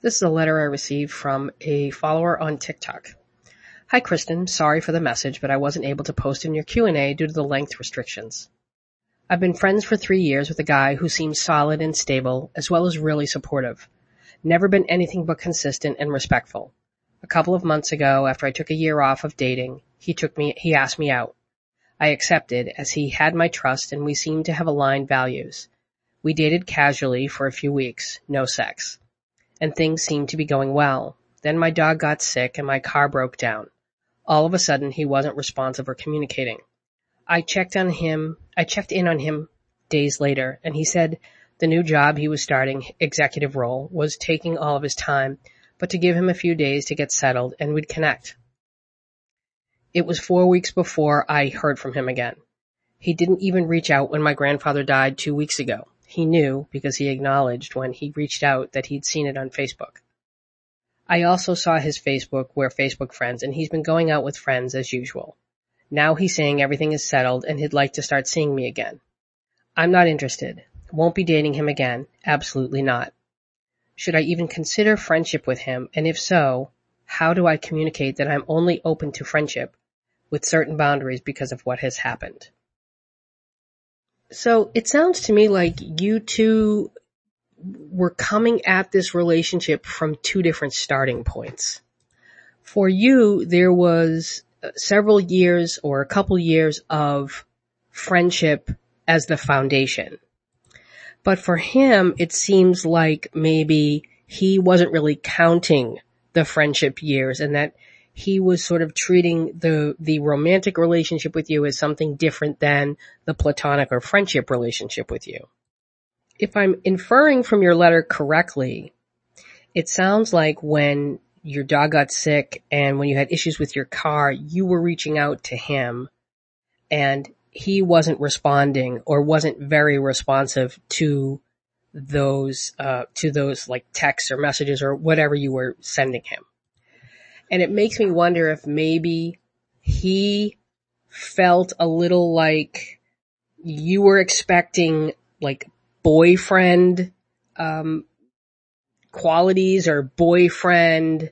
This is a letter I received from a follower on TikTok. Hi Christan, sorry for the message, but I wasn't able to post in your Q&A due to the length restrictions. I've been friends for three years with a guy who seems solid and stable, as well as really supportive. Never been anything but consistent and respectful. A couple of months ago, after I took a year off of dating, he took me, he asked me out. I accepted as he had my trust and we seemed to have aligned values. We dated casually for a few weeks, no sex and things seemed to be going well. Then my dog got sick and my car broke down. All of a sudden he wasn't responsive or communicating. I checked on him, I checked in on him days later and he said the new job he was starting, executive role, was taking all of his time, but to give him a few days to get settled and we'd connect. It was four weeks before I heard from him again. He didn't even reach out when my grandfather died two weeks ago. He knew, because he acknowledged when he reached out that he'd seen it on Facebook. I also saw his Facebook, we're Facebook friends, and he's been going out with friends as usual. Now he's saying everything is settled and he'd like to start seeing me again. I'm not interested. Won't be dating him again. Absolutely not. Should I even consider friendship with him? And if so, how do I communicate that I'm only open to friendship with certain boundaries because of what has happened? So it sounds to me like you two were coming at this relationship from two different starting points. For you, there was uh, several years or a couple years of friendship as the foundation. But for him, it seems like maybe he wasn't really counting the friendship years and that he was sort of treating the, the romantic relationship with you as something different than the platonic or friendship relationship with you. If I'm inferring from your letter correctly, it sounds like when your dog got sick and when you had issues with your car, you were reaching out to him and he wasn't responding or wasn't very responsive to those, uh, to those like texts or messages or whatever you were sending him. And it makes me wonder if maybe he felt a little like you were expecting like boyfriend, um, qualities or boyfriend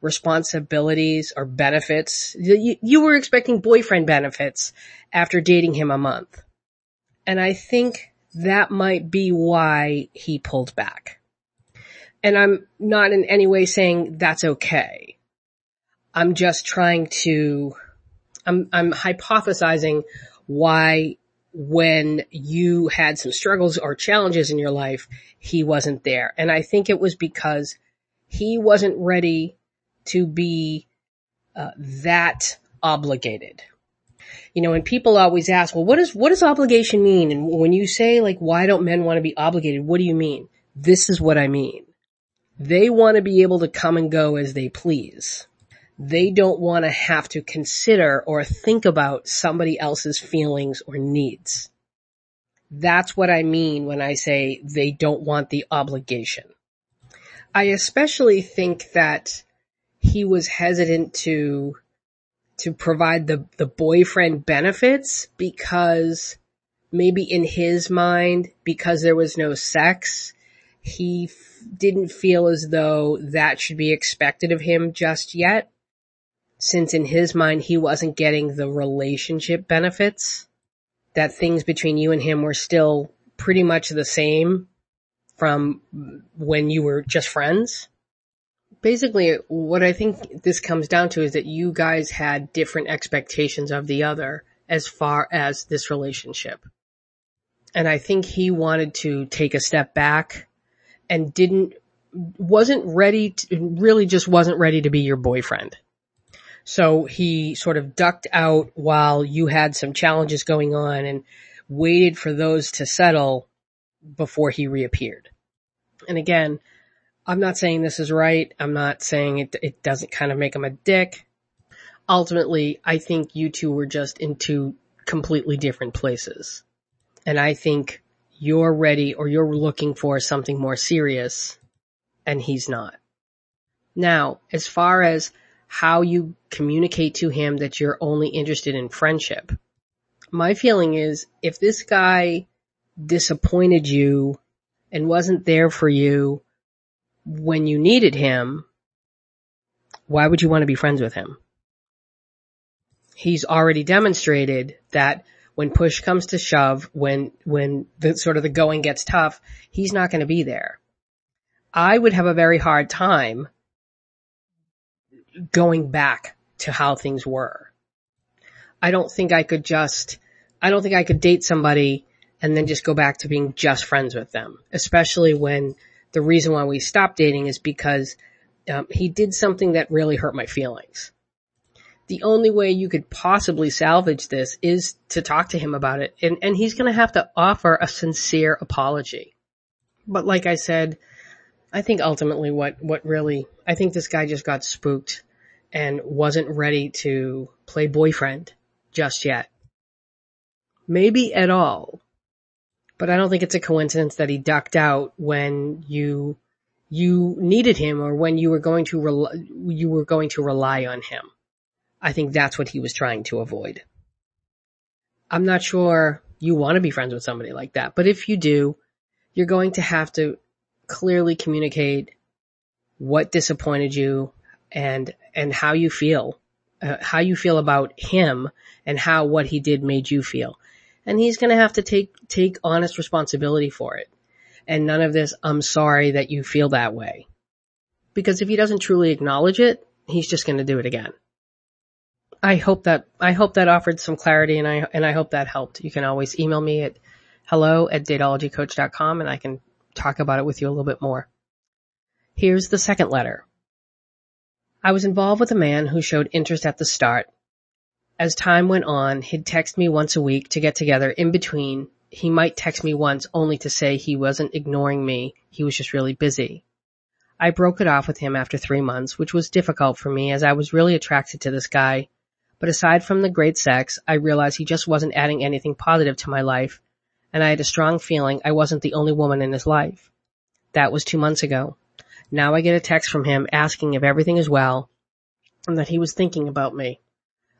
responsibilities or benefits. You, you were expecting boyfriend benefits after dating him a month. And I think that might be why he pulled back. And I'm not in any way saying that's okay. I'm just trying to, I'm, I'm hypothesizing why when you had some struggles or challenges in your life, he wasn't there. And I think it was because he wasn't ready to be uh, that obligated. You know, and people always ask, well, what does, what does obligation mean? And when you say like, why don't men want to be obligated? What do you mean? This is what I mean. They want to be able to come and go as they please they don't want to have to consider or think about somebody else's feelings or needs. That's what I mean when I say they don't want the obligation. I especially think that he was hesitant to to provide the the boyfriend benefits because maybe in his mind because there was no sex he f- didn't feel as though that should be expected of him just yet since in his mind he wasn't getting the relationship benefits, that things between you and him were still pretty much the same from when you were just friends. Basically, what I think this comes down to is that you guys had different expectations of the other as far as this relationship. And I think he wanted to take a step back and didn't, wasn't ready to, really just wasn't ready to be your boyfriend. So he sort of ducked out while you had some challenges going on and waited for those to settle before he reappeared. And again, I'm not saying this is right. I'm not saying it, it doesn't kind of make him a dick. Ultimately, I think you two were just in two completely different places. And I think you're ready or you're looking for something more serious and he's not. Now, as far as how you communicate to him that you're only interested in friendship. My feeling is if this guy disappointed you and wasn't there for you when you needed him, why would you want to be friends with him? He's already demonstrated that when push comes to shove, when, when the sort of the going gets tough, he's not going to be there. I would have a very hard time going back to how things were. I don't think I could just, I don't think I could date somebody and then just go back to being just friends with them, especially when the reason why we stopped dating is because um, he did something that really hurt my feelings. The only way you could possibly salvage this is to talk to him about it, and, and he's going to have to offer a sincere apology. But like I said, I think ultimately what, what really, I think this guy just got spooked and wasn't ready to play boyfriend just yet. Maybe at all. But I don't think it's a coincidence that he ducked out when you you needed him or when you were going to you were going to rely on him. I think that's what he was trying to avoid. I'm not sure you want to be friends with somebody like that, but if you do, you're going to have to clearly communicate what disappointed you and and how you feel, uh, how you feel about him and how what he did made you feel. And he's going to have to take take honest responsibility for it and none of this, I'm sorry that you feel that way. Because if he doesn't truly acknowledge it, he's just going to do it again. I hope that, I hope that offered some clarity and I, and I hope that helped. You can always email me at hello at datologycoach.com and I can talk about it with you a little bit more. Here's the second letter. I was involved with a man who showed interest at the start. As time went on, he'd text me once a week to get together in between he might text me once only to say he wasn't ignoring me, he was just really busy. I broke it off with him after three months, which was difficult for me as I was really attracted to this guy. But aside from the great sex, I realized he just wasn't adding anything positive to my life, and I had a strong feeling I wasn't the only woman in his life. That was two months ago. Now I get a text from him asking if everything is well, and that he was thinking about me.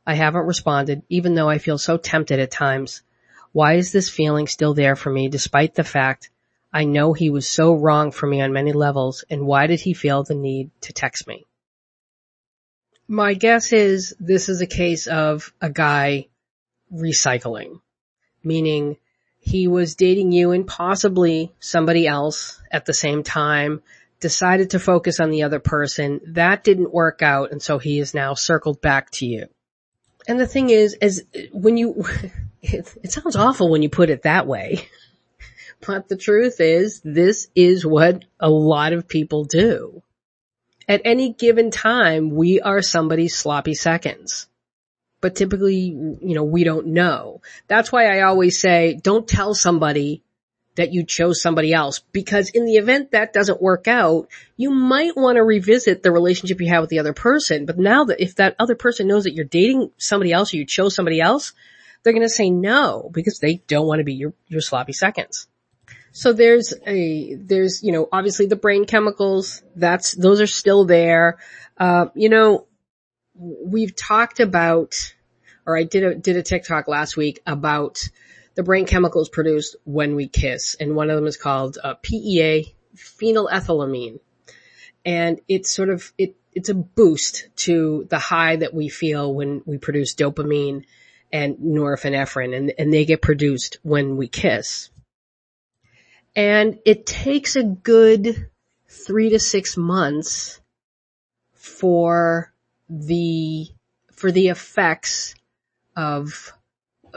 I haven't responded, even though I feel so tempted at times. Why is this feeling still there for me despite the fact I know he was so wrong for me on many levels and why did he feel the need to text me? My guess is this is a case of a guy recycling, meaning he was dating you and possibly somebody else at the same time, decided to focus on the other person. That didn't work out and so he is now circled back to you. And the thing is, as when you, it, it sounds awful when you put it that way. But the truth is, this is what a lot of people do. At any given time, we are somebody's sloppy seconds. But typically, you know, we don't know. That's why I always say, don't tell somebody that you chose somebody else because in the event that doesn't work out, you might want to revisit the relationship you have with the other person. But now that if that other person knows that you're dating somebody else or you chose somebody else, they're going to say no because they don't want to be your, your sloppy seconds. So there's a, there's, you know, obviously the brain chemicals, that's, those are still there. Uh, you know, we've talked about, or I did a, did a TikTok last week about the brain chemicals produced when we kiss. And one of them is called uh, PEA, phenylethylamine. And it's sort of, it, it's a boost to the high that we feel when we produce dopamine and norepinephrine and, and they get produced when we kiss. And it takes a good three to six months for the, for the effects of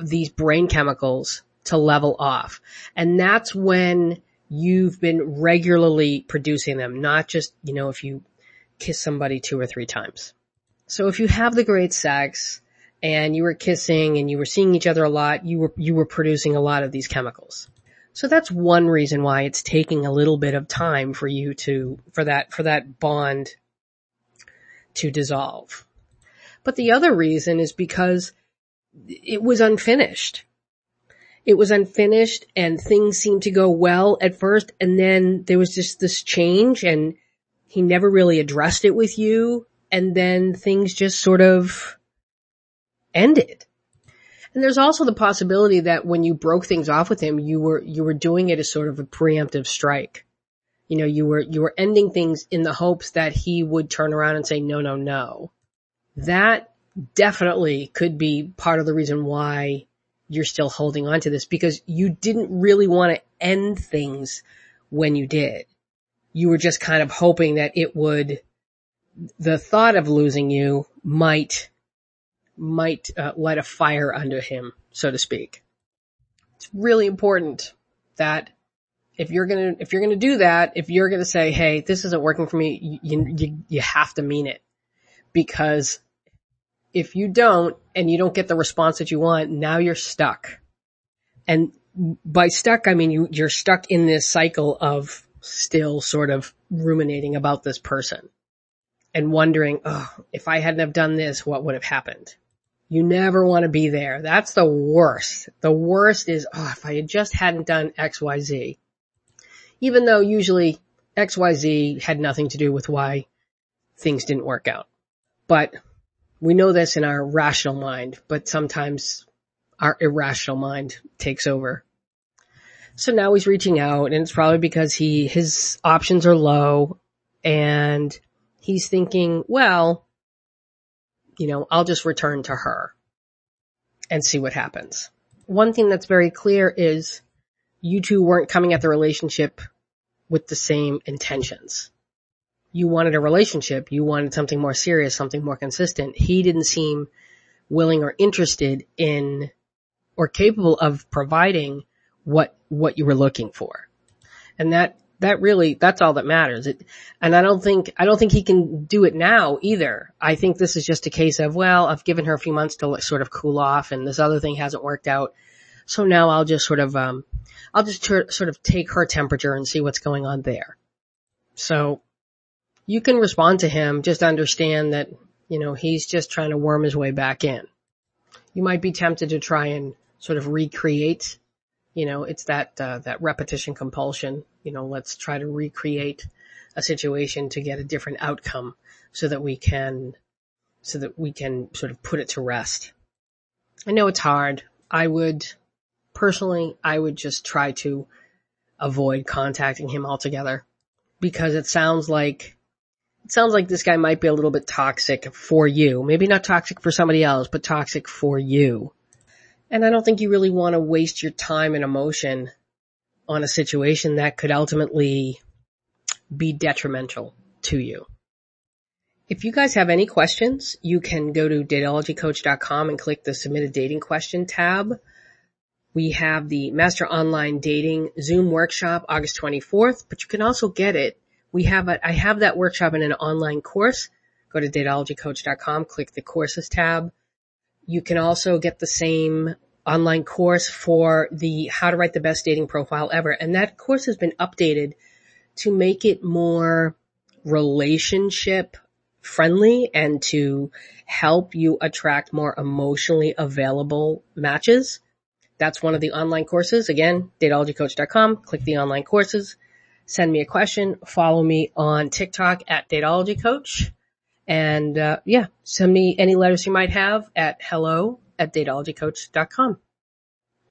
these brain chemicals to level off. And that's when you've been regularly producing them, not just, you know, if you kiss somebody two or three times. So if you have the great sex and you were kissing and you were seeing each other a lot, you were, you were producing a lot of these chemicals. So that's one reason why it's taking a little bit of time for you to, for that, for that bond to dissolve. But the other reason is because it was unfinished. It was unfinished and things seemed to go well at first and then there was just this change and he never really addressed it with you and then things just sort of ended. And there's also the possibility that when you broke things off with him, you were, you were doing it as sort of a preemptive strike. You know, you were, you were ending things in the hopes that he would turn around and say, no, no, no. That definitely could be part of the reason why you're still holding on to this because you didn't really want to end things when you did. You were just kind of hoping that it would, the thought of losing you might, might uh, light a fire under him, so to speak. It's really important that if you're gonna, if you're gonna do that, if you're gonna say, hey, this isn't working for me, you, you, you have to mean it. Because if you don't and you don't get the response that you want, now you're stuck. And by stuck, I mean you, you're stuck in this cycle of still sort of ruminating about this person and wondering, oh, if I hadn't have done this, what would have happened? You never want to be there. That's the worst. The worst is, oh, if I had just hadn't done X, Y, Z. Even though usually X, Y, Z had nothing to do with why things didn't work out. But we know this in our rational mind, but sometimes our irrational mind takes over. So now he's reaching out and it's probably because he, his options are low and he's thinking, well, you know, I'll just return to her and see what happens. One thing that's very clear is you two weren't coming at the relationship with the same intentions you wanted a relationship, you wanted something more serious, something more consistent. He didn't seem willing or interested in or capable of providing what, what you were looking for. And that, that really, that's all that matters. It, and I don't think, I don't think he can do it now either. I think this is just a case of, well, I've given her a few months to sort of cool off and this other thing hasn't worked out. So now I'll just sort of, um, I'll just ter- sort of take her temperature and see what's going on there. So you can respond to him, just understand that, you know, he's just trying to worm his way back in. You might be tempted to try and sort of recreate, you know, it's that, uh, that repetition compulsion, you know, let's try to recreate a situation to get a different outcome so that we can, so that we can sort of put it to rest. I know it's hard. I would, personally, I would just try to avoid contacting him altogether because it sounds like sounds like this guy might be a little bit toxic for you. Maybe not toxic for somebody else, but toxic for you. And I don't think you really want to waste your time and emotion on a situation that could ultimately be detrimental to you. If you guys have any questions, you can go to datologycoach.com and click the submit a dating question tab. We have the Master Online Dating Zoom workshop August 24th, but you can also get it we have a, I have that workshop in an online course. Go to datologycoach.com, click the courses tab. You can also get the same online course for the how to write the best dating profile ever. And that course has been updated to make it more relationship friendly and to help you attract more emotionally available matches. That's one of the online courses. Again, datologycoach.com, click the online courses send me a question, follow me on TikTok at Datology Coach. And, uh, yeah, send me any letters you might have at hello at datologycoach.com.